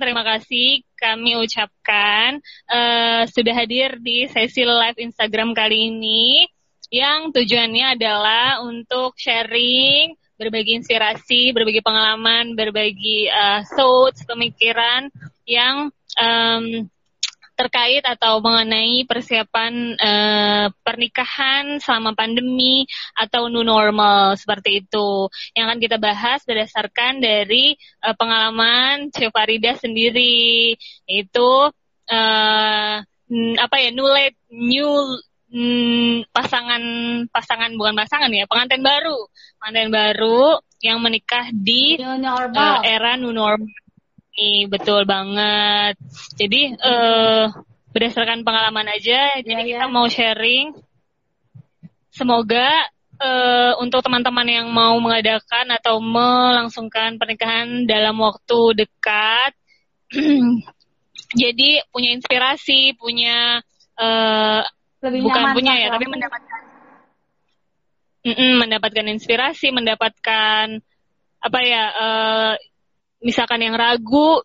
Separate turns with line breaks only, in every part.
terima kasih kami ucapkan uh, sudah hadir di sesi live Instagram kali ini yang tujuannya adalah untuk sharing, berbagi inspirasi, berbagi pengalaman, berbagi uh, thoughts, pemikiran yang um, terkait atau mengenai persiapan uh, pernikahan selama pandemi atau new normal seperti itu. Yang akan kita bahas berdasarkan dari uh, pengalaman Chef Farida sendiri, itu uh, apa ya new late, new hmm, pasangan pasangan bukan pasangan ya pengantin baru. Pengantin baru yang menikah di uh, era new normal nih betul banget. Jadi uh, berdasarkan pengalaman aja yeah, jadi yeah. kita mau sharing. Semoga uh, untuk teman-teman yang mau mengadakan atau melangsungkan pernikahan dalam waktu dekat jadi punya inspirasi punya uh, Lebih bukan punya ya tapi mendapatkan. Mm -mm, mendapatkan inspirasi mendapatkan apa ya uh, misalkan yang ragu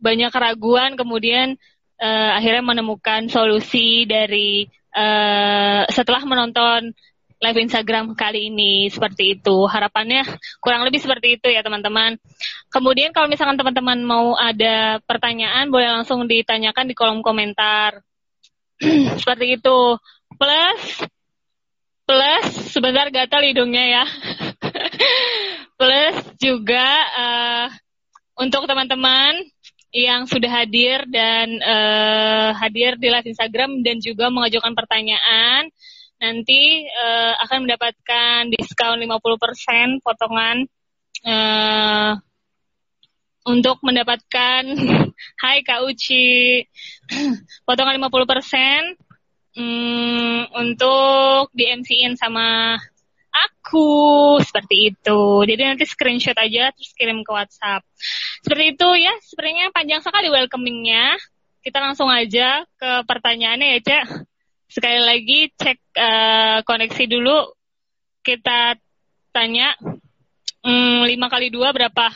banyak keraguan kemudian uh, akhirnya menemukan solusi dari uh, setelah menonton live Instagram kali ini seperti itu. Harapannya kurang lebih seperti itu ya teman-teman. Kemudian kalau misalkan teman-teman mau ada pertanyaan boleh langsung ditanyakan di kolom komentar. Seperti itu. Plus plus sebentar gatal hidungnya ya. Plus juga uh, untuk teman-teman yang sudah hadir dan uh, hadir di live Instagram dan juga mengajukan pertanyaan nanti uh, akan mendapatkan diskon 50% potongan uh, untuk mendapatkan Hai Kak Uci potongan 50% um, untuk di MC-in sama aku seperti itu. Jadi nanti screenshot aja terus kirim ke WhatsApp. Seperti itu ya, sebenarnya panjang sekali welcomingnya. Kita langsung aja ke pertanyaannya ya, Cek. Sekali lagi cek uh, koneksi dulu. Kita tanya, hmm, 5 kali 2 berapa?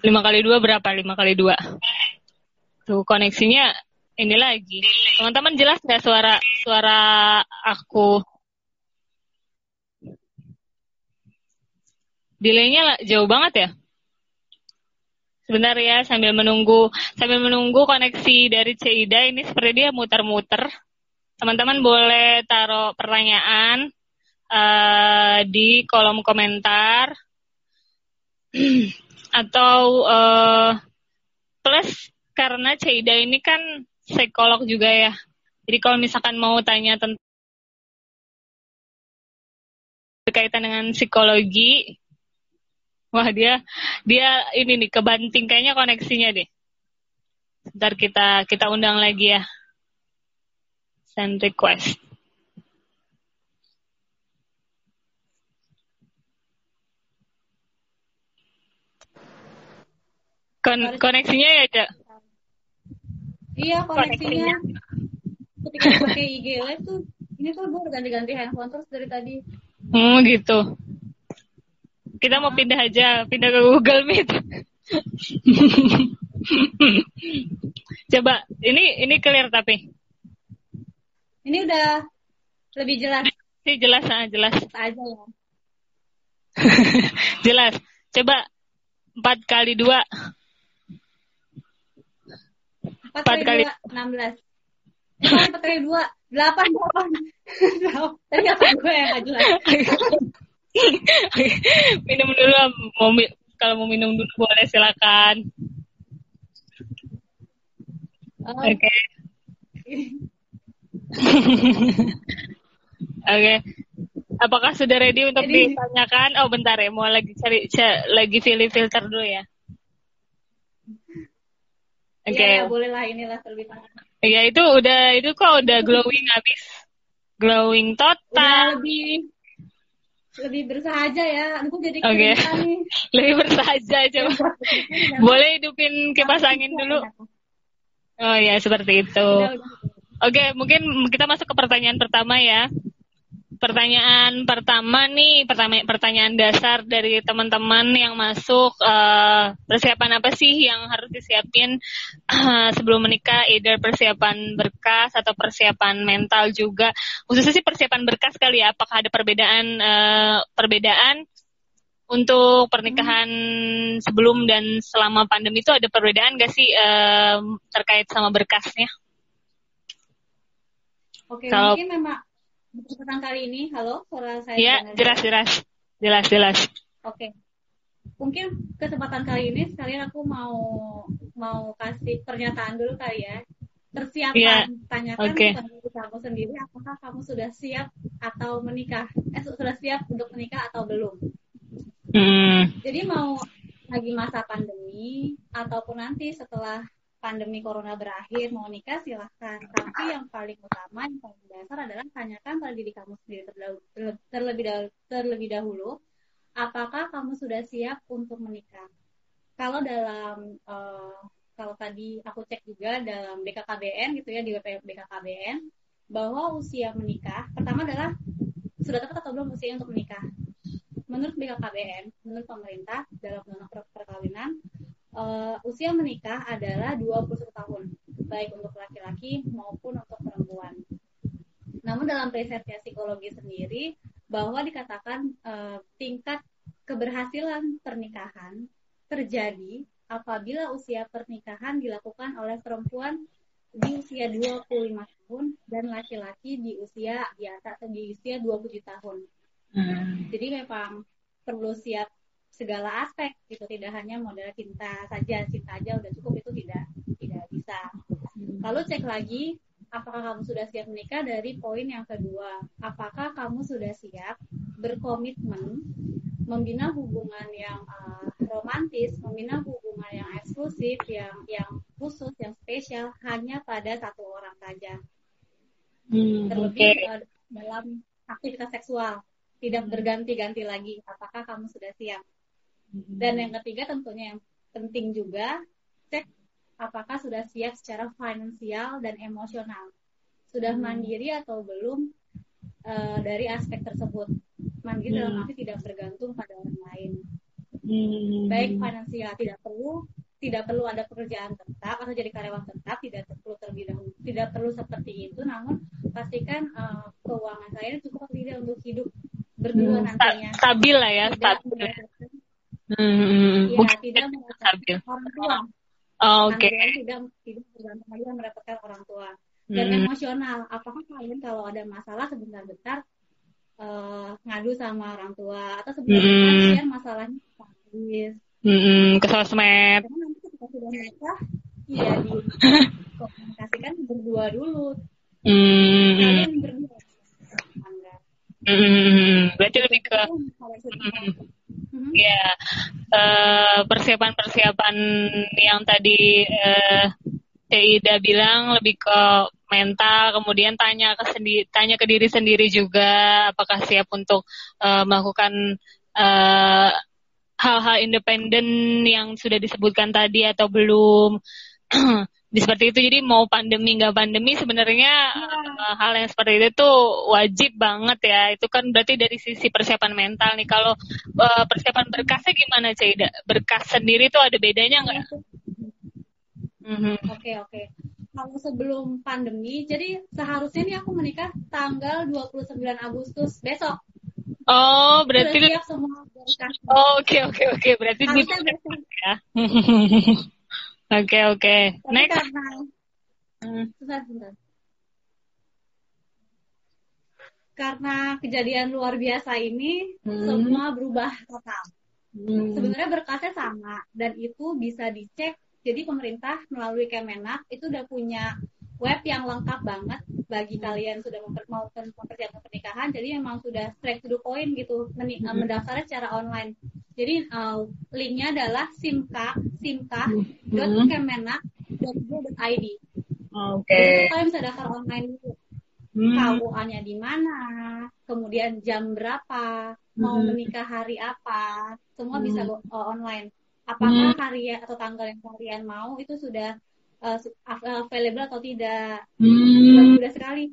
5 kali 2 berapa? 5 kali 2. Tuh koneksinya ini lagi. Teman-teman jelas nggak suara suara aku? Delaynya jauh banget ya. Sebentar ya sambil menunggu sambil menunggu koneksi dari Cida ini seperti dia muter-muter. Teman-teman boleh taruh pertanyaan uh, di kolom komentar atau uh, plus karena Cida ini kan psikolog juga ya. Jadi kalau misalkan mau tanya tentang berkaitan dengan psikologi Wah dia dia ini nih kebanting kayaknya koneksinya deh. Ntar kita kita undang lagi ya. Send request. Kon koneksinya ya, Cak?
Iya, koneksinya. Ketika pakai IG Live tuh, ini tuh gue ganti-ganti handphone terus dari tadi.
Hmm, gitu. Kita mau pindah aja, pindah ke Google Meet. Coba, ini ini clear tapi.
Ini udah lebih jelas.
Sih jelas, ah, jelas.
Aja ya.
jelas. Coba empat kali dua.
Empat kali enam belas. Empat kali dua delapan delapan. Tadi apa gue yang jelas.
minum dulu mau kalau mau minum dulu boleh silakan. Oh. Oke. Okay. Oke. Okay. Apakah sudah ready untuk Jadi, ditanyakan? Oh, bentar ya, mau lagi cari lagi pilih filter dulu ya.
Oke. Okay. Ya, boleh lah inilah terlebih
Iya, itu udah itu kok udah glowing habis. Glowing total.
Udah lebih lebih bersahaja ya. Aku jadi.
Okay. lebih bersahaja coba. Boleh hidupin kipas angin dulu. Oh ya, seperti itu. Oke, okay, mungkin kita masuk ke pertanyaan pertama ya. Pertanyaan pertama nih, pertama pertanyaan dasar dari teman-teman yang masuk uh, persiapan apa sih yang harus disiapin uh, sebelum menikah? Either persiapan berkas atau persiapan mental juga. Khususnya sih persiapan berkas kali ya. Apakah ada perbedaan uh, perbedaan untuk pernikahan hmm. sebelum dan selama pandemi itu ada perbedaan gak sih uh, terkait sama berkasnya?
Oke, Kalau, mungkin memang kesempatan kali ini, halo, suara saya.
Iya, jelas, jelas, jelas, jelas.
Oke, mungkin kesempatan kali ini sekalian aku mau mau kasih pernyataan dulu kali ya. Persiapan, yeah. tanyakan okay. kamu sendiri, apakah kamu sudah siap atau menikah? Eh, sudah siap untuk menikah atau belum? Mm. Jadi mau lagi masa pandemi ataupun nanti setelah pandemi corona berakhir mau nikah silahkan. Tapi yang paling utama yang paling dasar adalah tanyakan pada diri kamu sendiri terlebih dahulu, terlebih dahulu apakah kamu sudah siap untuk menikah? Kalau dalam uh, kalau tadi aku cek juga dalam BKKBN gitu ya di BKKBN bahwa usia menikah pertama adalah sudah tepat atau belum usia untuk menikah? Menurut BKKBN menurut pemerintah dalam undang-undang perkawinan uh, usia menikah adalah 21 tahun, baik untuk laki-laki maupun untuk perempuan. Namun dalam risetnya psikologi sendiri, bahwa dikatakan uh, tingkat keberhasilan pernikahan terjadi apabila usia pernikahan dilakukan oleh perempuan di usia 25 tahun dan laki-laki di usia di atas di usia 27 tahun. Hmm. Jadi memang perlu siap segala aspek gitu tidak hanya modal cinta saja cinta aja udah cukup itu tidak tidak bisa. Lalu cek lagi apakah kamu sudah siap menikah? Dari poin yang kedua apakah kamu sudah siap berkomitmen membina hubungan yang uh, romantis membina hubungan yang eksklusif yang yang khusus yang spesial hanya pada satu orang saja? Hmm, terlebih okay. uh, dalam aktivitas seksual tidak berganti-ganti lagi apakah kamu sudah siap dan yang ketiga tentunya yang penting juga cek apakah sudah siap secara finansial dan emosional. Sudah hmm. mandiri atau belum uh, dari aspek tersebut. Mandiri hmm. dalam arti tidak bergantung pada orang lain. Hmm. Baik finansial tidak perlu tidak perlu ada pekerjaan tetap atau jadi karyawan tetap tidak perlu terlebih dahulu tidak perlu seperti itu namun pastikan uh, keuangan saya cukup tidak untuk hidup berdua hmm, nantinya
stabil lah ya stabil
Hmm, ya, tidak merepotkan orang tua.
Oh, Oke.
Okay. Tidak tidak bergantung lagi merepotkan orang tua. Dan hmm. emosional, apakah kalian kalau ada masalah sebentar-bentar uh, ngadu sama orang tua atau sebenarnya hmm. masalahnya habis.
Hmm, ke sosmed.
Karena nanti ketika sudah menikah, iya di komunikasikan berdua dulu.
Hmm. Kalian berdua. Hmm. Berarti lebih ke. Hmm Mm-hmm. Ya, uh, persiapan-persiapan yang tadi uh, Ida bilang lebih ke mental, kemudian tanya ke sendiri, tanya ke diri sendiri juga, apakah siap untuk uh, melakukan uh, hal-hal independen yang sudah disebutkan tadi atau belum. di seperti itu jadi mau pandemi nggak pandemi sebenarnya uh, hal yang seperti itu tuh wajib banget ya. Itu kan berarti dari sisi persiapan mental nih. Kalau uh, persiapan berkasnya gimana Cida berkas sendiri tuh ada bedanya nggak?
Mhm. Oke oke. Kalau sebelum pandemi jadi seharusnya nih aku menikah tanggal 29 Agustus besok.
Oh, berarti siap semua Oh, oke oke oke, berarti di ya. Oke oke. Next. Karena,
hmm. Karena kejadian luar biasa ini hmm. semua berubah total. Hmm. Sebenarnya berkasnya sama dan itu bisa dicek. Jadi pemerintah melalui Kemenak itu udah punya web yang lengkap banget bagi kalian sudah mau mempersiapkan pernikahan. Jadi memang sudah straight to the point gitu hmm. mendaftarnya secara online. Jadi uh, linknya adalah simka simka.kemenak.go.id.
Oke. Okay.
Jadi kalian bisa daftar online dulu. Hmm. KUA-nya di mana, kemudian jam berapa, mau hmm. menikah hari apa, semua hmm. bisa uh, online. Apakah hmm. hari atau tanggal yang kalian mau itu sudah uh, available atau tidak? Hmm. Sudah sekali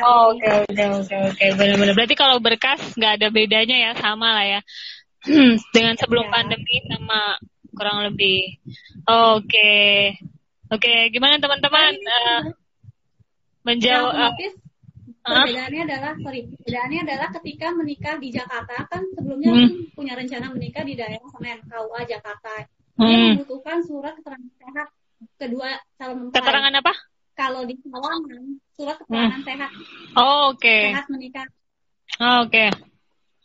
Oh, oke oke oke oke benar-benar. Berarti kalau berkas nggak ada bedanya ya, sama lah ya. Dengan sebelum ya. pandemi sama kurang lebih. Oke. Okay. Oke, okay. gimana teman-teman uh, menjawab
uh, perbedaannya adalah sorry perbedaannya adalah ketika menikah di Jakarta kan sebelumnya hmm. punya rencana menikah di daerah Senen KUA Jakarta dia hmm. membutuhkan surat keterangan sehat kedua calon mempelai
keterangan apa
kalau di Sawangan surat keterangan hmm. sehat
oh, oke okay.
sehat menikah
oh, oke okay.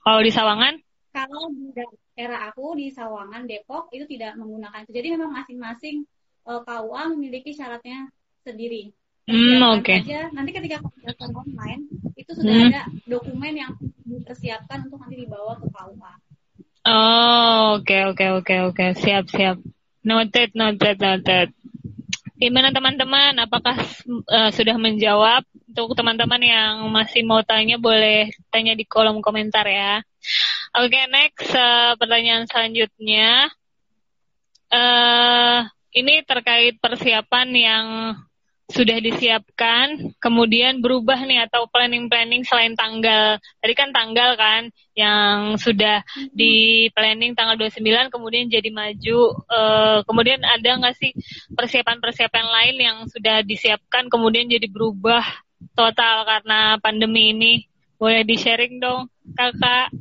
kalau di Sawangan
kalau di daerah aku di Sawangan Depok itu tidak menggunakan itu jadi memang masing-masing uh, eh, KUA memiliki syaratnya sendiri
Hmm, oke. Okay.
nanti ketika pendaftaran online itu sudah hmm. ada dokumen yang dipersiapkan untuk nanti dibawa ke KUA.
Oh, oke okay, oke okay, oke okay, oke. Siap siap. Noted noted noted. Gimana teman-teman? Apakah uh, sudah menjawab? Untuk teman-teman yang masih mau tanya boleh tanya di kolom komentar ya. Oke, okay, next uh, pertanyaan selanjutnya. Uh, ini terkait persiapan yang sudah disiapkan, kemudian berubah nih atau planning-planning selain tanggal. Tadi kan tanggal kan yang sudah di planning tanggal 29 kemudian jadi maju. Uh, kemudian ada nggak sih persiapan-persiapan lain yang sudah disiapkan kemudian jadi berubah total karena pandemi ini? Boleh di-sharing dong, Kakak?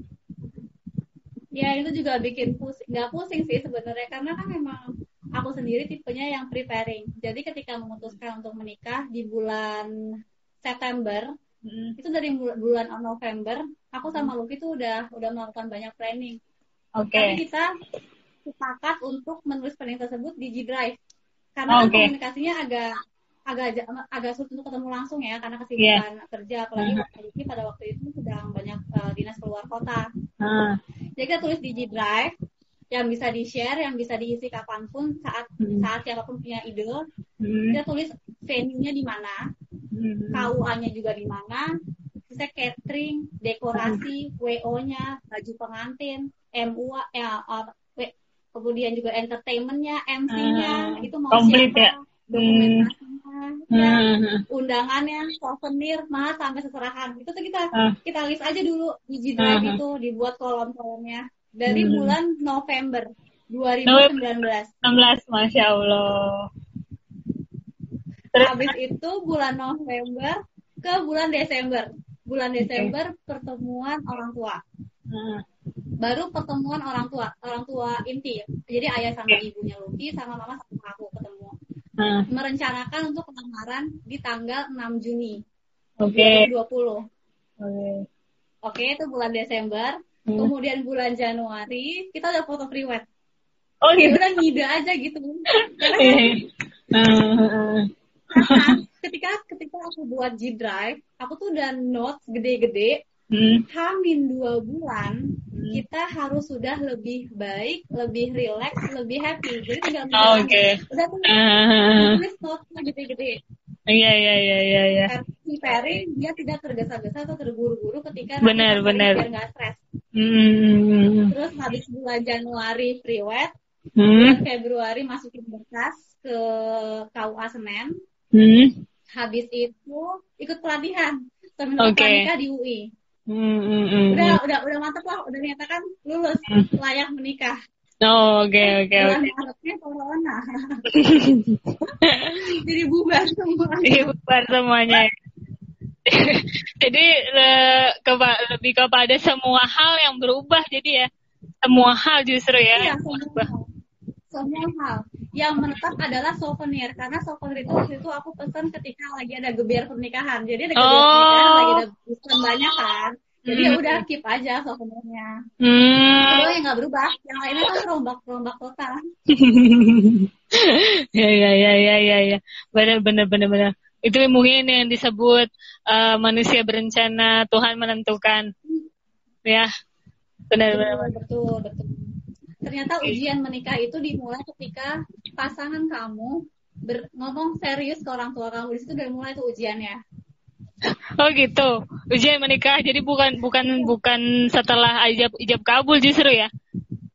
Ya, itu juga bikin pusing. Nggak pusing sih sebenarnya karena kan memang aku sendiri tipenya yang preparing. Jadi ketika memutuskan untuk menikah di bulan September, hmm. itu dari bulan November, aku sama. Lucky tuh udah udah melakukan banyak planning.
Oke. Okay.
Tapi kita sepakat untuk menulis planning tersebut di G Drive. Karena okay. kan komunikasinya agak agak agak sulit untuk ketemu langsung ya karena kesibukan yeah. kerja apalagi uh -huh. pada waktu itu sedang banyak uh, dinas keluar kota. Uh. Jadi kita tulis di G Drive yang bisa di share, yang bisa diisi kapan pun saat hmm. saat siapa pun punya ide. Hmm. Kita tulis venue-nya di mana, hmm. KUA-nya juga di mana, bisa catering, dekorasi, hmm. WO-nya, baju pengantin, MUA, ya, uh, kemudian juga entertainment-nya, MC-nya, uh, itu mau
siapa, ya?
dokumentasinya, hmm. ya, hmm. undangannya, souvenir, malah sampai seserahan. Itu tuh kita uh. kita list aja dulu di G Drive uh. itu, dibuat kolom-kolomnya dari hmm. bulan November 2019.
16, Masya Allah.
Terus, Habis itu bulan November ke bulan Desember. Bulan Desember okay. pertemuan orang tua. Hmm. Baru pertemuan orang tua, orang tua inti. Jadi ayah sama okay. ibunya Lucky sama mama sama aku ketemu. Hmm. Merencanakan untuk lamaran di tanggal 6 Juni
okay.
2020. Oke. Okay. Oke, okay, itu bulan Desember. Hmm. Kemudian bulan Januari kita udah foto priwet.
Oh gitu.
Udah ngide aja gitu. Karena kan, ketika ketika aku buat G Drive, aku tuh udah notes gede-gede. Hmm. Hamin dua bulan hmm. kita harus sudah lebih baik, lebih relax, lebih happy. Jadi tinggal
oh, okay.
udah tuh uh. tulis notes gede-gede.
Iya iya iya iya.
Si Ferry dia tidak tergesa-gesa atau terburu-buru ketika
benar benar
biar nggak stres.
Hmm.
Terus habis bulan Januari priwet,
hmm.
Februari masukin berkas ke KUA Senen.
Hmm.
Habis itu ikut pelatihan seminar okay. di UI.
Hmm, hmm, hmm,
udah udah udah mantep lah, udah nyatakan lulus hmm. layak menikah.
Oh, oke oke oke.
Maretnya corona. Jadi bubar semua.
Jadi bubar semuanya. jadi le, keba, lebih kepada semua hal yang berubah jadi ya. Semua hal justru ya
iya, semua, hal. semua hal. Yang menetap adalah souvenir. Karena souvenir itu waktu itu aku pesan ketika lagi ada gebiar pernikahan. Jadi ada gebiar oh. pernikahan lagi ada banyak kan. Jadi ya hmm. ya udah keep aja souvenirnya. Hmm. Kalau yang nggak berubah yang lainnya kan rombak rombak total.
Ya ya ya ya ya ya. Benar benar benar benar itu mungkin yang disebut uh, manusia berencana Tuhan menentukan. Ya benar benar
betul betul. Ternyata ujian menikah itu dimulai ketika pasangan kamu ber, ngomong serius ke orang tua kamu. Di situ dari mulai itu ujiannya.
Oh gitu. Ujian menikah jadi bukan bukan bukan setelah ijab ijab kabul justru ya?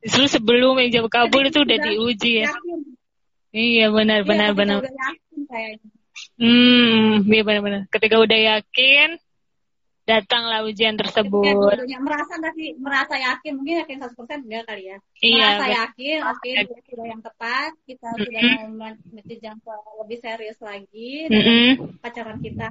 Justru sebelum ijab kabul itu udah diuji ya? iya benar benar iya, benar.
yakin kayaknya
Hmm, iya benar-benar. Ketika udah yakin, datanglah ujian tersebut.
Ya, merasa nggak sih merasa yakin mungkin yakin satu persen enggak kali ya. Iya, merasa betul. yakin, oke okay, sudah yang tepat, kita mm -hmm. sudah mau menjejang ke lebih serius lagi mm -hmm. pacaran kita.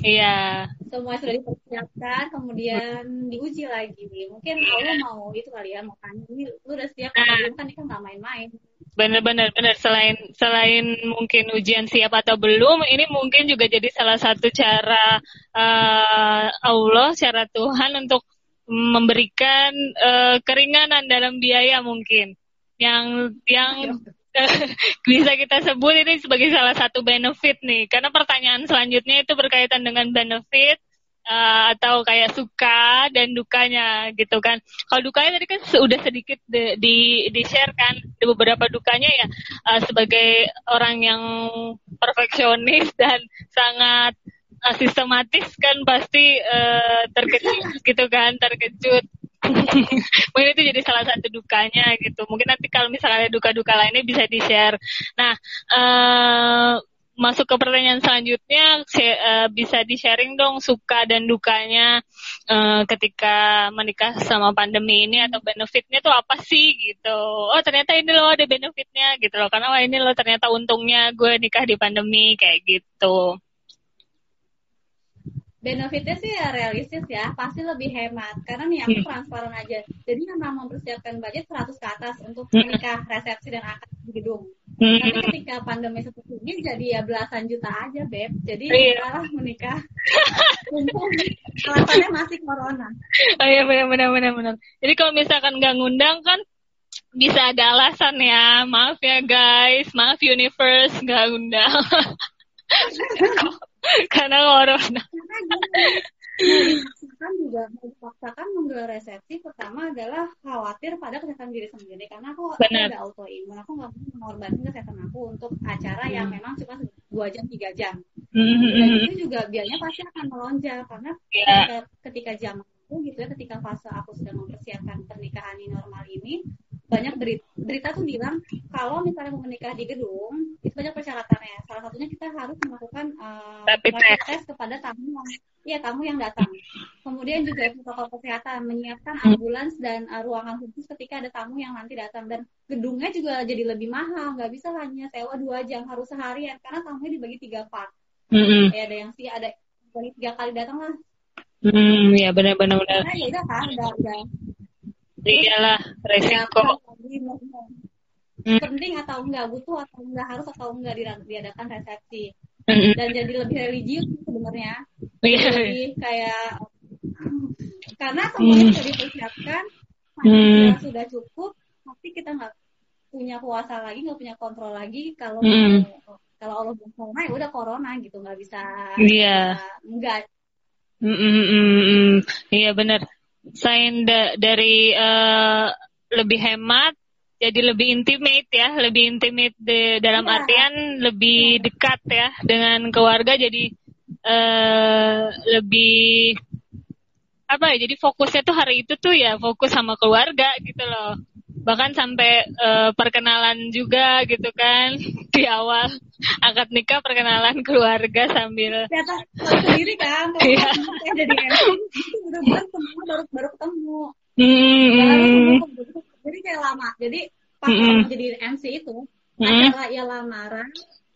Iya.
Semua sudah dipersiapkan, kemudian diuji lagi. Mungkin Allah mau itu kali ya, mau tanya ini lu udah siap nah. kan ini kan nggak main-main.
Benar-benar benar selain selain mungkin ujian siap atau belum, ini mungkin juga jadi salah satu cara uh, Allah, cara Tuhan untuk memberikan uh, keringanan dalam biaya mungkin yang yang bisa kita sebut ini sebagai salah satu benefit nih karena pertanyaan selanjutnya itu berkaitan dengan benefit uh, atau kayak suka dan dukanya gitu kan. Kalau dukanya tadi kan sudah sedikit di di, di share kan di beberapa dukanya ya uh, sebagai orang yang perfeksionis dan sangat uh, sistematis kan pasti uh, terkejut gitu kan terkejut mungkin itu jadi salah satu dukanya gitu. Mungkin nanti kalau misalnya duka-duka lainnya bisa di share nah uh, masuk ke pertanyaan selanjutnya uh, bisa di sharing dong suka dan dukanya uh, ketika menikah sama pandemi ini atau benefitnya tuh apa sih gitu. Oh ternyata ini loh ada benefitnya gitu loh. Karena wah ini loh ternyata untungnya gue nikah di pandemi kayak gitu
benefitnya sih ya realistis ya pasti lebih hemat. Karena nih aku hmm. transparan aja. Jadi memang mempersiapkan budget 100 ke atas untuk menikah resepsi dan akad di gedung. Tapi ketika pandemi seperti ini jadi ya belasan juta aja beb. Jadi iya. menikah. Alasannya masih corona.
Oh iya benar benar benar benar. Jadi kalau misalkan nggak ngundang kan bisa ada alasan ya. Maaf ya guys. Maaf universe nggak undang karena corona.
Kan juga memaksakan menggelar resepsi pertama adalah khawatir pada kesehatan diri sendiri karena aku, aku ada autoimun aku nggak mau mengorbankan kesehatan aku untuk acara hmm. yang memang cuma dua jam tiga jam hmm. dan itu juga biayanya pasti akan melonjak karena yeah. ketika, ketika jam itu gitu ya ketika fase aku sedang mempersiapkan pernikahan ini normal ini banyak berita, berita tuh bilang kalau misalnya mau menikah di gedung itu banyak persyaratannya. Salah satunya kita harus melakukan uh, rapid test kepada tamu yang iya tamu yang datang. Kemudian juga protokol kesehatan menyiapkan hmm. ambulans dan uh, ruangan khusus ketika ada tamu yang nanti datang dan gedungnya juga jadi lebih mahal. Nggak bisa hanya sewa dua jam harus seharian karena tamunya dibagi tiga part. Mm -hmm. ya, ada yang sih ada tiga kali datang lah.
Hmm, ya benar-benar. Nah,
ya udah kan, udah, udah
iyalah resiko
hmm. penting atau enggak butuh atau enggak harus atau enggak diadakan resepsi hmm. dan jadi lebih religius sebenarnya yeah. lebih kayak karena semuanya hmm. sudah dipersiapkan hmm. sudah cukup tapi kita nggak punya kuasa lagi nggak punya kontrol lagi kalau hmm. kalau Allah corona ya udah corona gitu nggak bisa
iya yeah.
enggak
mm -mm, iya benar selain da dari uh, lebih hemat jadi lebih intimate ya, lebih intimate de, dalam ya. artian lebih dekat ya dengan keluarga jadi uh, lebih apa ya? Jadi fokusnya tuh hari itu tuh ya fokus sama keluarga gitu loh bahkan sampai uh, perkenalan juga gitu kan di awal akad nikah perkenalan keluarga sambil
ya sendiri kan iya. jadi udah baru ketemu baru baru ketemu hmm. jadi kayak lama jadi pas hmm. jadi MC itu hmm. acara ya lamaran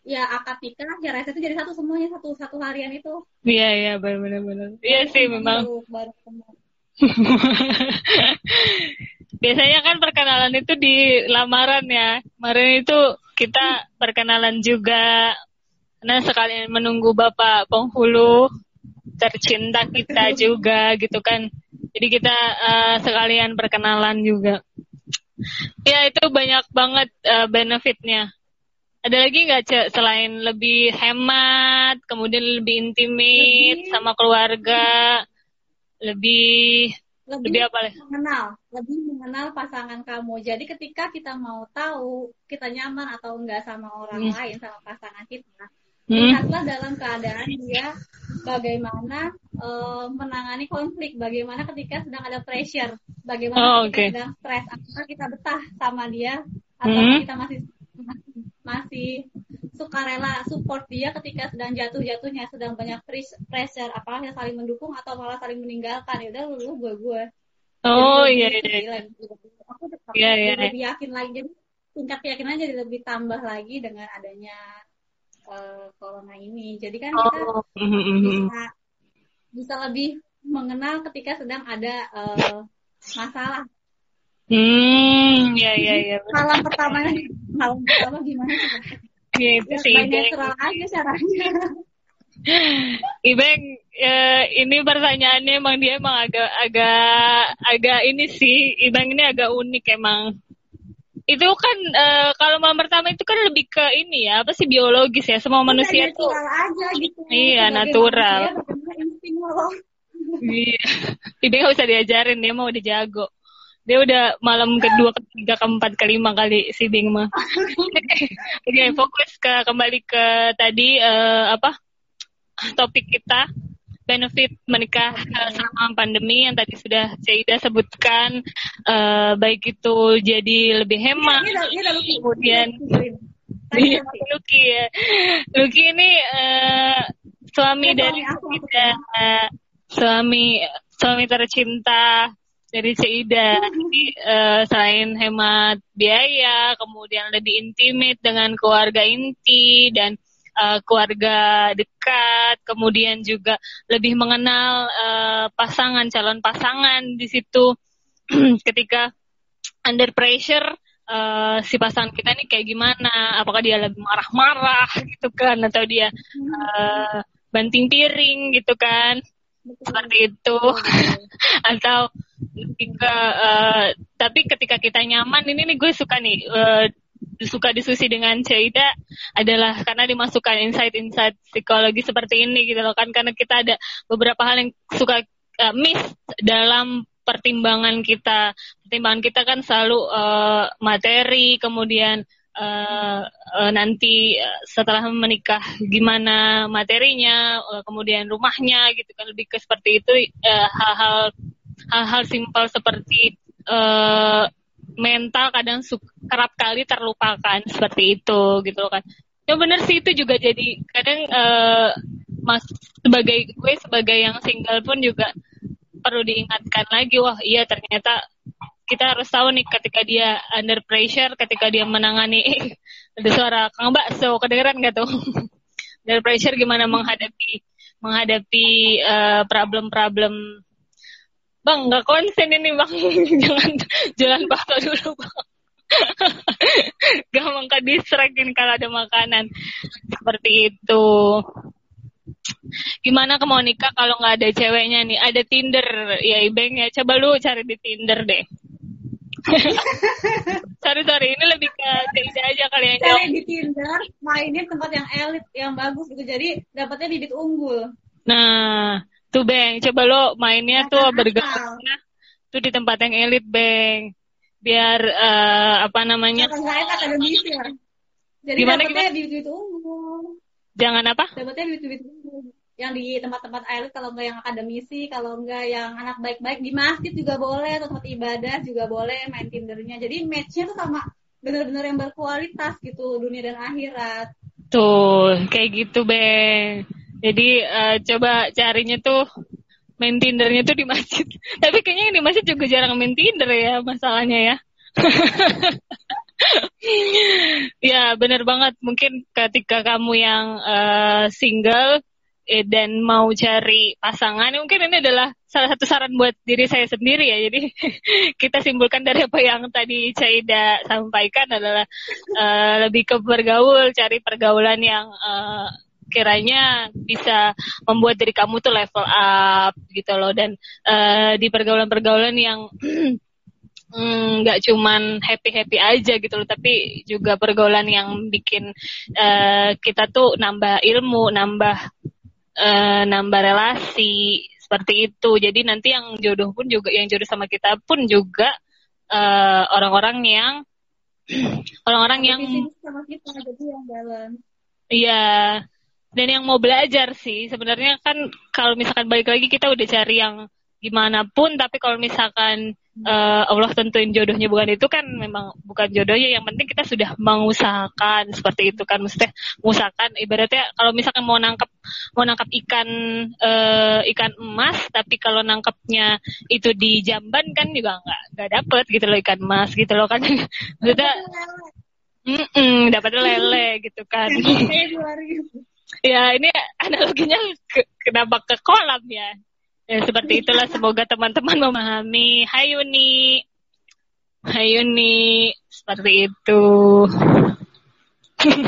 ya akad nikah ya resepsi jadi satu semuanya satu satu harian itu
iya iya benar benar iya sih memang baru, baru ketemu biasanya kan perkenalan itu di lamaran ya. Kemarin itu kita perkenalan juga. Karena sekalian menunggu Bapak penghulu tercinta kita juga gitu kan. Jadi kita uh, sekalian perkenalan juga. Ya itu banyak banget uh, benefitnya. Ada lagi nggak cek selain lebih hemat, kemudian lebih intimate sama keluarga, lebih
lebih, lebih apa mengenal lebih mengenal pasangan kamu jadi ketika kita mau tahu kita nyaman atau enggak sama orang hmm. lain sama pasangan kita hmm. lihatlah dalam keadaan dia bagaimana uh, menangani konflik bagaimana ketika sedang ada pressure bagaimana oh, ketika okay. sedang stres apakah kita betah sama dia atau hmm. kita masih masih suka rela support dia ketika sedang jatuh-jatuhnya, sedang banyak pressure, yang saling mendukung atau malah saling meninggalkan. Ya udah lu gue gue.
Oh iya iya. iya.
Aku iya, iya, lebih yakin lagi. Jadi tingkat keyakinan jadi lebih tambah lagi dengan adanya uh, corona ini. Jadi kan kita oh. Mm-hmm, mm-hmm. bisa bisa lebih mengenal ketika sedang ada uh, masalah.
Hmm, ya ya ya.
Malam pertama, malam pertama gimana?
Ya, itu sih.
Banyak aja caranya.
Ibeng, uh, ini pertanyaannya emang dia emang agak agak agak ini sih, Ibeng ini agak unik emang. Itu kan uh, kalau malam pertama itu kan lebih ke ini ya, apa sih biologis ya, semua manusia
tuh. aja gitu.
Iya, natural. Iya. Ibeng gak usah diajarin, dia mau udah jago. Dia udah malam kedua, ketiga, keempat, kelima kali si Bing mah. Oke, okay, fokus ke kembali ke tadi uh, apa topik kita benefit menikah uh, selama pandemi yang tadi sudah Cida sebutkan uh, baik itu jadi lebih hemat kemudian iya, Luki ya Luki ini uh, suami dari Cida uh, suami suami tercinta dari Cida. Jadi uh, selain hemat biaya, kemudian lebih intimate dengan keluarga inti dan uh, keluarga dekat, kemudian juga lebih mengenal uh, pasangan calon pasangan di situ ketika under pressure uh, si pasangan kita ini kayak gimana? Apakah dia lebih marah-marah gitu kan atau dia uh, banting piring gitu kan? seperti itu atau ketika uh, tapi ketika kita nyaman ini nih gue suka nih uh, suka diskusi dengan Ceda adalah karena dimasukkan insight-insight psikologi seperti ini gitu loh kan. Karena kita ada beberapa hal yang suka uh, miss dalam pertimbangan kita. Pertimbangan kita kan selalu uh, materi kemudian uh, uh, nanti setelah menikah gimana materinya, uh, kemudian rumahnya gitu kan. Lebih ke seperti itu hal-hal uh, hal-hal simpel seperti uh, mental kadang kerap kali terlupakan seperti itu gitu kan. Ya benar sih itu juga jadi kadang uh, mas sebagai gue sebagai yang single pun juga perlu diingatkan lagi wah iya ternyata kita harus tahu nih ketika dia under pressure, ketika dia menangani ada suara Kang Bakso kedengeran nggak tuh? under pressure gimana menghadapi menghadapi uh, problem-problem Bang, nggak konsen ini bang, jangan jalan bakso dulu bang. Gampang ke distractin kalau ada makanan seperti itu. Gimana ke Monica kalau nggak ada ceweknya nih? Ada Tinder ya Ibeng ya. Coba lu cari di Tinder deh. sorry sorry ini lebih ke cerita aja kali yang
jawab. di Tinder mainin tempat yang elit yang bagus gitu jadi dapatnya bibit unggul.
Nah tuh Beng. Coba lo mainnya tuh bergeraknya tuh di tempat yang elit Beng. Biar uh, apa namanya?
ya. Jadi gimana, dapatnya bibit unggul.
Jangan apa?
Dapatnya bibit-bibit unggul yang di tempat-tempat elit kalau enggak yang akademisi kalau enggak yang anak baik-baik. Di masjid juga boleh atau tempat ibadah juga boleh main tindernya. Jadi matchnya tuh sama benar-benar yang berkualitas gitu dunia dan akhirat.
Tuh kayak gitu be jadi uh, coba carinya tuh main tindernya tuh di masjid. Tapi kayaknya yang di masjid juga jarang main tinder ya masalahnya ya. Ya benar banget. Mungkin ketika kamu yang uh, single eh, dan mau cari pasangan mungkin ini adalah salah satu saran buat diri saya sendiri ya. Jadi kita simpulkan dari apa yang tadi Caida sampaikan adalah uh, lebih ke bergaul cari pergaulan yang uh, kiranya bisa membuat diri kamu tuh level up gitu loh dan uh, di pergaulan-pergaulan yang mm, nggak mm, cuman happy happy aja gitu loh tapi juga pergaulan yang bikin uh, kita tuh nambah ilmu nambah uh, nambah relasi seperti itu. Jadi nanti yang jodoh pun juga yang jodoh sama kita pun juga uh, orang-orang yang orang-orang yang
sama kita jadi yang balance.
Iya. Dan yang mau belajar sih sebenarnya kan kalau misalkan balik lagi kita udah cari yang gimana pun tapi kalau misalkan uh, Allah tentuin jodohnya bukan itu kan memang bukan jodohnya yang penting kita sudah mengusahakan seperti itu kan. Mesti mengusahakan ibaratnya kalau misalkan mau nangkep mau nangkap ikan uh, ikan emas tapi kalau nangkepnya itu di jamban kan juga nggak nggak dapet gitu loh ikan emas gitu loh kan. Maksudnya mm -mm, dapat lele gitu kan ya ini analoginya ke, kenapa ke kolam ya Ya, seperti itulah semoga teman-teman memahami. Hai Yuni. Hai Yuni. Seperti itu.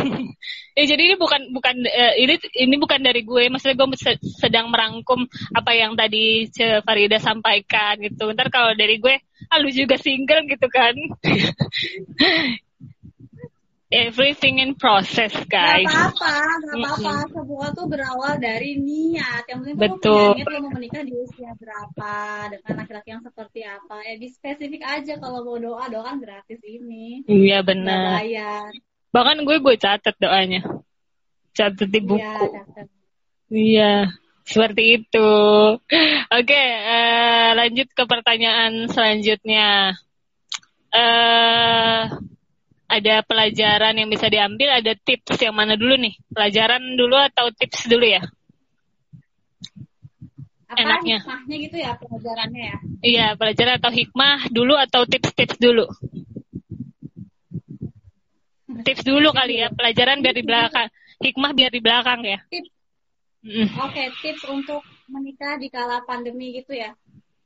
ya jadi ini bukan bukan uh, ini ini bukan dari gue maksudnya gue sedang merangkum apa yang tadi Farida sampaikan gitu ntar kalau dari gue ah lu juga single gitu kan everything in process guys.
Gak apa-apa, gak apa-apa. Mm -hmm. Semua tuh berawal dari niat. Yang penting Betul. niat lo mau menikah di usia berapa, dengan laki-laki yang seperti apa. Ya di spesifik aja kalau mau doa, doa kan gratis ini.
Iya benar. Bahkan gue gue catat doanya. Catat di buku. Iya, catat. Iya. Seperti itu. Oke, uh, lanjut ke pertanyaan selanjutnya. Uh, ada pelajaran yang bisa diambil, ada tips yang mana dulu nih? Pelajaran dulu atau tips dulu ya?
Apa Enaknya. hikmahnya gitu ya pelajarannya ya?
Iya, pelajaran atau hikmah dulu atau tips-tips dulu? Tips dulu kali ya, pelajaran biar di belakang. Hikmah biar di belakang ya.
Tips. Mm. Oke, okay, tips untuk menikah di kala pandemi gitu ya.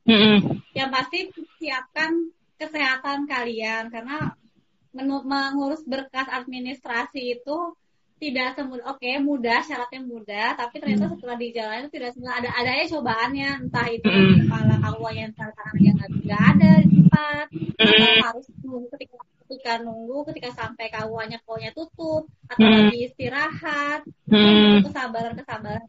Mm -mm.
Yang pasti siapkan kesehatan kalian karena mengurus berkas administrasi itu tidak semudah oke okay, mudah syaratnya mudah tapi ternyata hmm. setelah dijalani itu tidak semua ada adanya cobaannya entah itu hmm. kepala awal yang tantangan yang nggak ada di tempat hmm. atau harus nunggu ketika ketika nunggu ketika sampai kawannya kaunya tutup atau hmm. lagi istirahat hmm. kesabaran kesabaran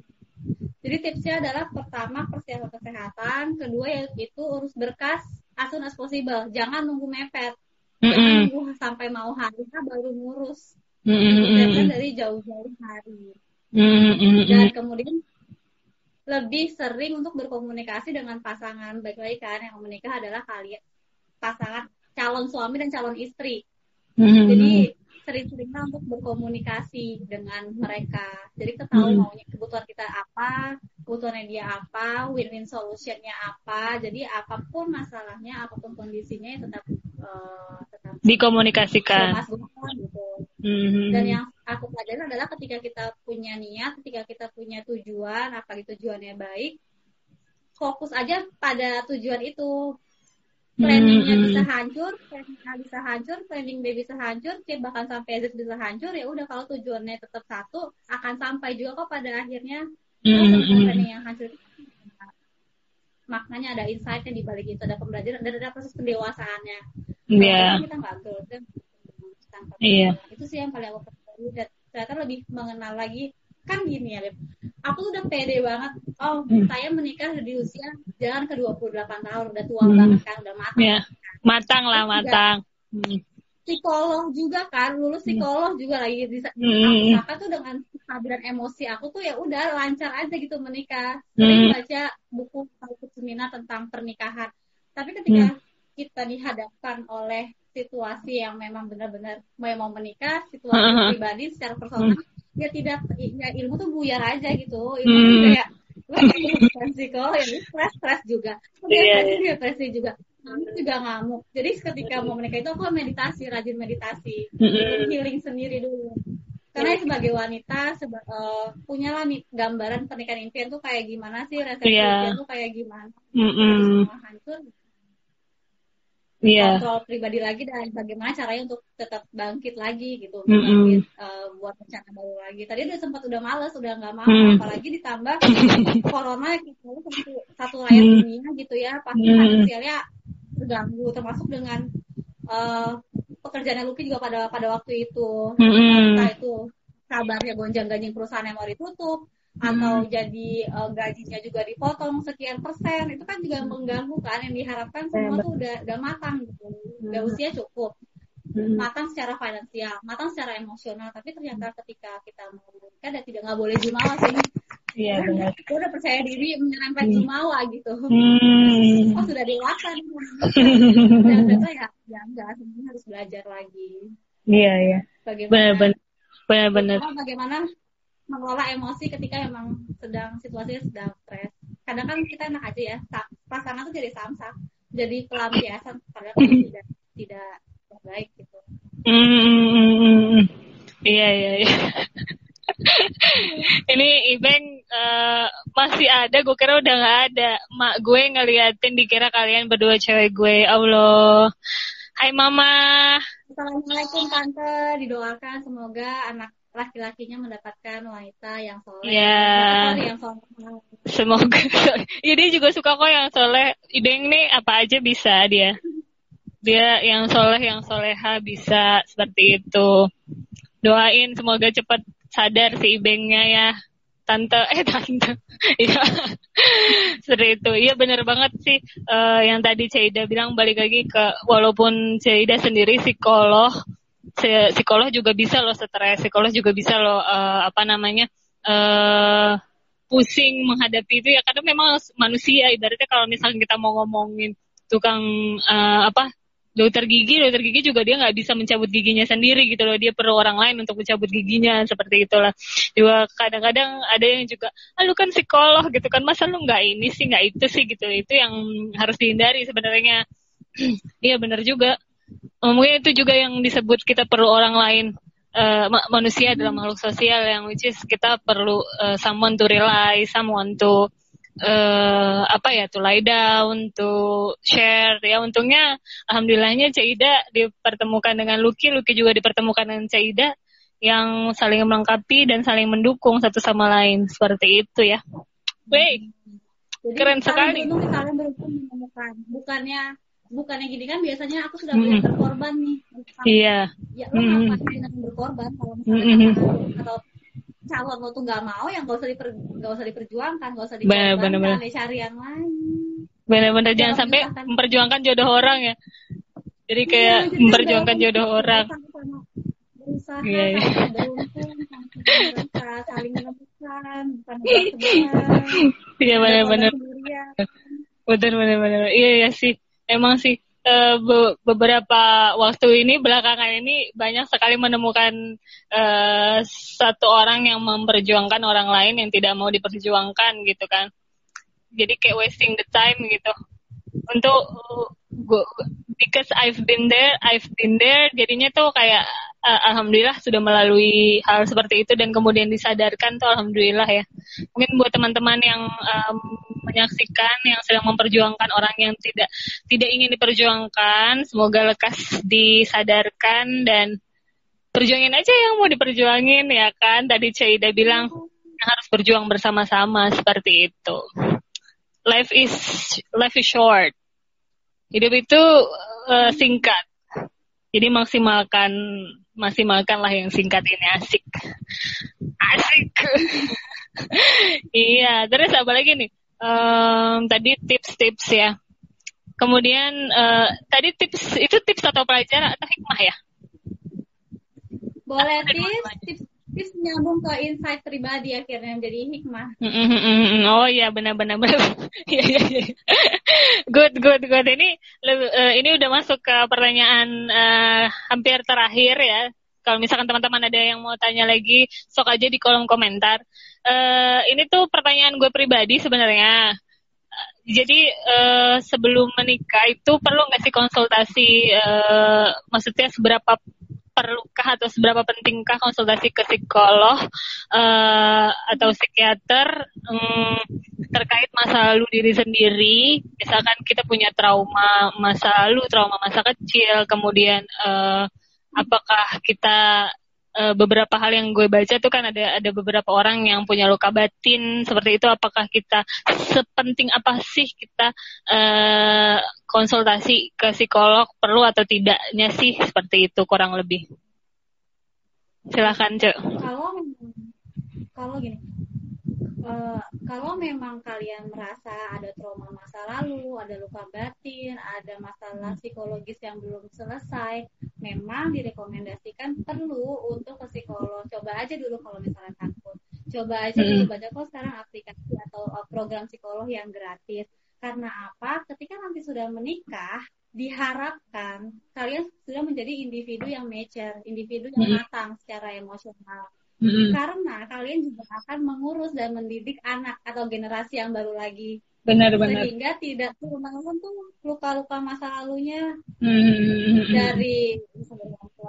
jadi tipsnya adalah pertama persiapan kesehatan kedua yaitu urus berkas as soon as possible jangan nunggu mepet mm -hmm. sampai mau hari baru ngurus mm -hmm. dari jauh-jauh hari mm -hmm. dan kemudian lebih sering untuk berkomunikasi dengan pasangan baik lagi kan yang menikah adalah kalian pasangan calon suami dan calon istri mm-hmm. jadi sering-seringlah untuk berkomunikasi dengan mereka jadi ketahui mm-hmm. maunya kebutuhan kita apa kebutuhannya dia apa win-win solutionnya apa jadi apa pun masalahnya apa pun kondisinya tetap uh,
dikomunikasikan.
Gitu. Mm-hmm. Dan yang aku pelajari adalah ketika kita punya niat, ketika kita punya tujuan, apa itu tujuannya baik, fokus aja pada tujuan itu. Mm-hmm. bisa hancur, planningnya bisa hancur, planning B bisa hancur, C bahkan sampai Z bisa hancur, ya udah kalau tujuannya tetap satu, akan sampai juga kok pada akhirnya. Mm-hmm. Planning yang hancur maknanya ada insight-nya di balik itu, ada pembelajaran, dan ada proses pendewasaannya
Iya. Kita nggak Iya.
Itu sih yang paling aku pelajari dan ternyata lebih mengenal lagi kan gini ya, Beb. Aku tuh udah pede banget. Oh, hmm. saya menikah di usia jangan ke 28 tahun, udah tua hmm. banget kan, udah matang.
Yeah. Matang lah, matang.
Hmm. Psikolog juga kan, lulus psikolog hmm. juga lagi di hmm. aku tuh dengan kehadiran emosi aku tuh ya udah lancar aja gitu menikah. Sering hmm. baca buku buku seminar tentang pernikahan. Tapi ketika hmm kita dihadapkan oleh situasi yang memang benar-benar mau menikah, situasi uh -huh. pribadi secara personal, hmm. Ya tidak ya ilmu tuh buyar aja gitu. Ilmu hmm. kayak psikolog ya stres stres juga. Yeah. depresi juga. Ngamuk juga ngamuk. Jadi ketika mau menikah itu aku meditasi, rajin meditasi, mm healing sendiri dulu. Karena sebagai wanita seba, uh, punyalah nih gambaran pernikahan impian tuh kayak gimana sih, resepsi yeah. impian tuh kayak gimana. Mm -hmm. hancur yeah. kontrol pribadi lagi dan bagaimana caranya untuk tetap bangkit lagi gitu mm -hmm. bangkit, uh, buat rencana baru lagi tadi udah sempat udah males udah nggak mau mm. apalagi ditambah corona yang satu, satu layar mm. dunia gitu ya pasti mm. finansialnya terganggu termasuk dengan uh, pekerjaannya Lucky juga pada pada waktu itu mm -hmm. entah itu kabarnya gonjang ganjing perusahaan yang mau ditutup atau hmm. jadi uh, gajinya juga dipotong sekian persen itu kan juga mengganggu kan yang diharapkan semua tuh udah udah matang gitu udah hmm. usia cukup hmm. matang secara finansial matang secara emosional tapi ternyata ketika kita mau menikah dan tidak nggak boleh jumawa sih
Iya benar.
Gue udah percaya diri menyerempet hmm. Jumawa gitu. Hmm. Oh sudah dewasa nih. Dan ternyata ya, ya enggak, sebenarnya harus belajar lagi.
Iya iya. Bagaimana? Benar benar. Benar
Bagaimana mengelola emosi ketika memang sedang situasinya sedang stres. Kadang kan kita enak aja ya, pasangan tuh jadi samsak, jadi pelampiasan padahal tidak tidak baik gitu.
Hmm, iya iya iya. ini Ibeng uh, masih ada, gue kira udah nggak ada. Mak gue ngeliatin dikira kalian berdua cewek gue. Allah. Hai Mama.
Assalamualaikum Tante, didoakan semoga anak laki-lakinya mendapatkan wanita yang soleh. Yang soleh.
Semoga. ya dia juga suka kok yang soleh. Ibeng nih apa aja bisa dia. Dia yang soleh, yang soleha bisa seperti itu. Doain semoga cepat sadar si Ibengnya ya. Tante, eh tante. Iya. Seperti itu. Iya bener banget sih. Uh, yang tadi Ceida bilang balik lagi ke walaupun Ceida sendiri psikolog psikolog juga bisa loh stres, psikolog juga bisa loh uh, apa namanya uh, pusing menghadapi itu ya karena memang manusia ibaratnya kalau misalnya kita mau ngomongin tukang uh, apa dokter gigi, dokter gigi juga dia nggak bisa mencabut giginya sendiri gitu loh. Dia perlu orang lain untuk mencabut giginya seperti itulah. Juga kadang-kadang ada yang juga, ah lu kan psikolog gitu kan, masa lu nggak ini sih nggak itu sih gitu. Itu yang harus dihindari sebenarnya. Iya benar juga. Oh, mungkin itu juga yang disebut kita perlu orang lain uh, manusia adalah makhluk sosial yang which is kita perlu uh, someone to rely someone to uh, apa ya to lie down to share. Ya untungnya alhamdulillahnya Caida dipertemukan dengan Lucky. Lucky juga dipertemukan dengan Caida yang saling melengkapi dan saling mendukung satu sama lain. Seperti itu ya. Wait, keren sekali.
Kalian beruntung menemukan. Bukannya bukannya gini kan biasanya aku sudah mm berkorban nih.
Iya.
ya lo mm ngapain dengan berkorban kalau misalnya mm atau calon lo tuh nggak mau yang gak usah diper gak usah diperjuangkan gak usah dikorbankan bener, bener, bener. cari yang lain.
Benar-benar jangan sampai misalkan. memperjuangkan jodoh orang ya. Jadi iya, kayak iya, memperjuangkan jodoh orang.
berusaha iya, iya. beruntung saling menemukan bukan
iya benar-benar benar-benar iya ya sih emang sih uh, be beberapa waktu ini belakangan ini banyak sekali menemukan uh, satu orang yang memperjuangkan orang lain yang tidak mau diperjuangkan gitu kan. Jadi kayak wasting the time gitu. Untuk gua, because I've been there I've been there jadinya tuh kayak uh, alhamdulillah sudah melalui hal seperti itu dan kemudian disadarkan tuh alhamdulillah ya. Mungkin buat teman-teman yang um, menyaksikan yang sedang memperjuangkan orang yang tidak tidak ingin diperjuangkan. Semoga lekas disadarkan dan perjuangin aja yang mau diperjuangin ya kan? Tadi Caida bilang harus berjuang bersama-sama seperti itu. Life is life is short. Hidup itu uh, singkat. Jadi maksimalkan maksimalkanlah yang singkat ini asik. Asik. Iya terus apa lagi nih um, tadi tips-tips ya kemudian uh, tadi tips itu tips atau pelajaran atau hikmah ya
boleh tips tips tips nyambung ke insight pribadi akhirnya menjadi hikmah.
Oh iya benar-benar benar. Iya, iya, iya. good good good. Ini uh, ini udah masuk ke pertanyaan uh, hampir terakhir ya. Kalau misalkan teman-teman ada yang mau tanya lagi, sok aja di kolom komentar. Uh, ini tuh pertanyaan gue pribadi sebenarnya. Jadi uh, sebelum menikah itu perlu nggak sih konsultasi? Uh, maksudnya seberapa perlukah atau seberapa pentingkah konsultasi ke psikolog uh, atau psikiater um, terkait masa lalu diri sendiri misalkan kita punya trauma masa lalu trauma masa kecil kemudian uh, apakah kita uh, beberapa hal yang gue baca tuh kan ada ada beberapa orang yang punya luka batin seperti itu. Apakah kita sepenting apa sih kita uh, konsultasi ke psikolog perlu atau tidaknya sih? Seperti itu kurang lebih. Silahkan cek
kalau kalau gini uh, kalau memang kalian merasa ada trauma masa lalu, ada luka batin, ada masalah psikologis yang belum selesai, memang direkomendasikan perlu untuk ke psikolog. Coba aja dulu kalau misalnya takut. coba aja mm. banyak kok sekarang aplikasi atau uh, program psikolog yang gratis karena apa ketika nanti sudah menikah diharapkan kalian sudah menjadi individu yang mature, individu yang mm. matang secara emosional. Mm. Karena kalian juga akan mengurus dan mendidik anak atau generasi yang baru lagi.
Benar-benar.
Sehingga tidak turun-temurun tuh luka-luka masa lalunya mm. dari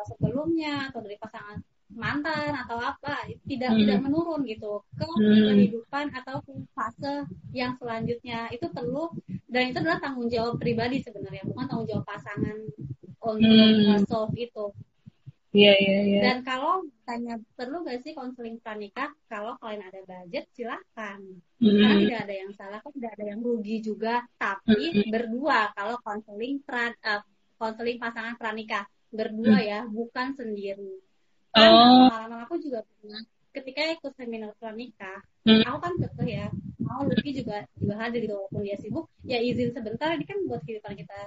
sebelumnya atau dari pasangan mantan atau apa tidak hmm. tidak menurun gitu ke hmm. kehidupan atau ke fase yang selanjutnya itu perlu dan itu adalah tanggung jawab pribadi sebenarnya bukan tanggung jawab pasangan untuk hmm. solve itu.
Iya iya iya.
Dan kalau tanya perlu gak sih konseling pranikah? Kalau kalian ada budget silahkan. Hmm. Karena tidak ada yang salah, kok tidak ada yang rugi juga. Tapi hmm. berdua kalau konseling pran uh, konseling pasangan pranikah berdua hmm. ya, bukan sendiri kan oh. pengalaman aku juga pernah ketika ikut seminar pranikah hmm. aku kan kekeh ya mau Lucky juga juga hadir gitu walaupun dia sibuk ya izin sebentar ini kan buat kehidupan kita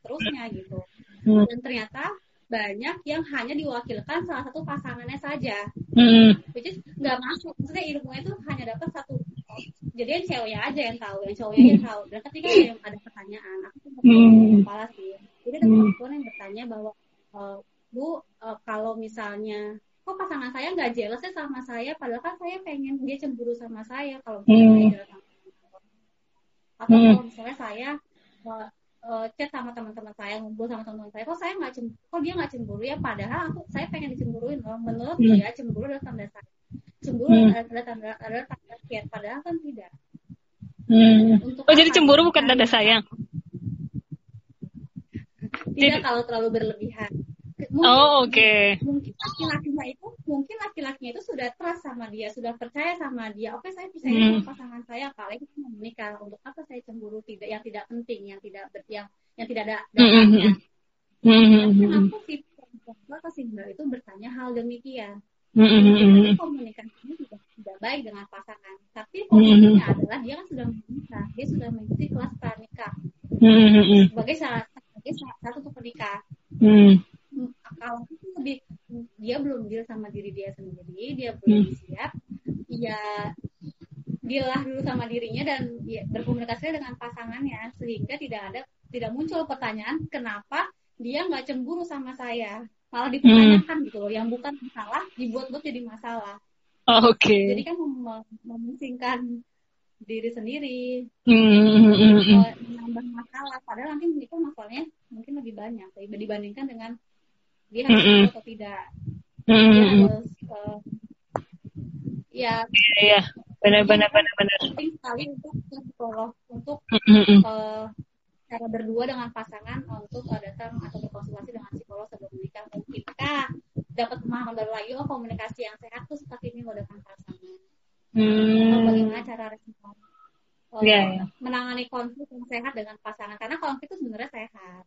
terusnya gitu hmm. dan ternyata banyak yang hanya diwakilkan salah satu pasangannya saja hmm. which is nggak masuk maksudnya ilmunya itu hanya dapat satu jadi yang ceweknya aja yang tahu yang cowoknya yang tahu dan ketika ada, ada pertanyaan aku tuh hmm. kepala sih jadi ada perempuan yang bertanya bahwa uh, Bu uh, kalau misalnya kok pasangan saya nggak jelas ya sama saya padahal kan saya pengen dia cemburu sama saya kalau misalnya hmm. sama atau hmm. kalau misalnya saya uh, chat sama teman-teman saya ngumpul sama teman-teman saya kok saya nggak cemburu kok dia nggak cemburu ya? Padahal aku saya pengen dicemburuin loh. Menurut hmm. dia cemburu adalah tanda saya cemburu hmm. adalah tanda adalah tanda kiat padahal kan tidak.
Hmm. Untuk oh jadi cemburu bukan tanda sayang?
Tidak kalau terlalu berlebihan
mungkin, oh oke okay.
mungkin laki-lakinya itu mungkin laki-lakinya itu sudah trust sama dia sudah percaya sama dia oke saya percaya hmm. pasangan saya kalau kita mau menikah untuk apa saya cemburu tidak yang tidak penting yang tidak ber, yang yang tidak ada hmm, hmm, dasarnya mm -hmm. kenapa sih kenapa sih itu bertanya hal demikian Mm -hmm. komunikasinya tidak, tidak baik dengan pasangan. Tapi poinnya adalah dia kan sudah menikah, dia sudah mengikuti kelas pranikah mm -hmm. sebagai salah sebagai satu untuk menikah. Mm kalau itu lebih dia belum deal sama diri dia sendiri dia belum hmm. siap ya lah dulu sama dirinya dan ya, berkomunikasi dengan pasangannya sehingga tidak ada tidak muncul pertanyaan kenapa dia nggak cemburu sama saya malah dipertanyakan hmm. gitu loh yang bukan masalah dibuat-buat jadi masalah
oh, oke okay.
jadi kan mem memusingkan diri sendiri
hmm.
menambah masalah padahal nanti itu masalahnya mungkin lebih banyak dibandingkan dengan dia harus mm -hmm. atau tidak mm dia harus uh, ya
iya benar benar benar
penting sekali untuk psikolog untuk
mm -hmm.
uh, cara berdua dengan pasangan untuk uh, datang atau berkonsultasi dengan psikolog sebelum menikah kita dapat pemahaman baru lagi oh komunikasi yang sehat tuh seperti ini loh dengan pasangan
hmm.
bagaimana cara respon yeah, yeah. menangani konflik yang sehat dengan pasangan karena konflik itu sebenarnya sehat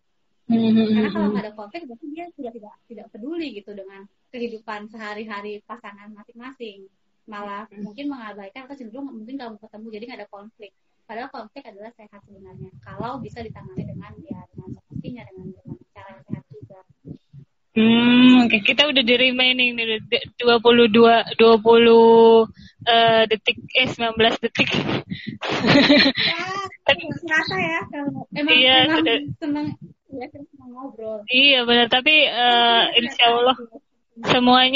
Mm-hmm. Karena kalau nggak ada konflik berarti dia sudah tidak tidak peduli gitu dengan kehidupan sehari-hari pasangan masing-masing. Malah mm-hmm. mungkin mengabaikan atau cenderung mungkin mau ketemu jadi nggak ada konflik. Padahal konflik adalah sehat sebenarnya. Kalau bisa ditangani dengan ya dengan semestinya dengan, dengan cara yang sehat juga.
Hmm. Kita udah di remaining nih 22 20 uh, detik eh 19 detik.
ya, terasa ya kalau emang, iya, emang sudah. seneng ya ngobrol.
Iya benar. Tapi uh, insya Allah semuanya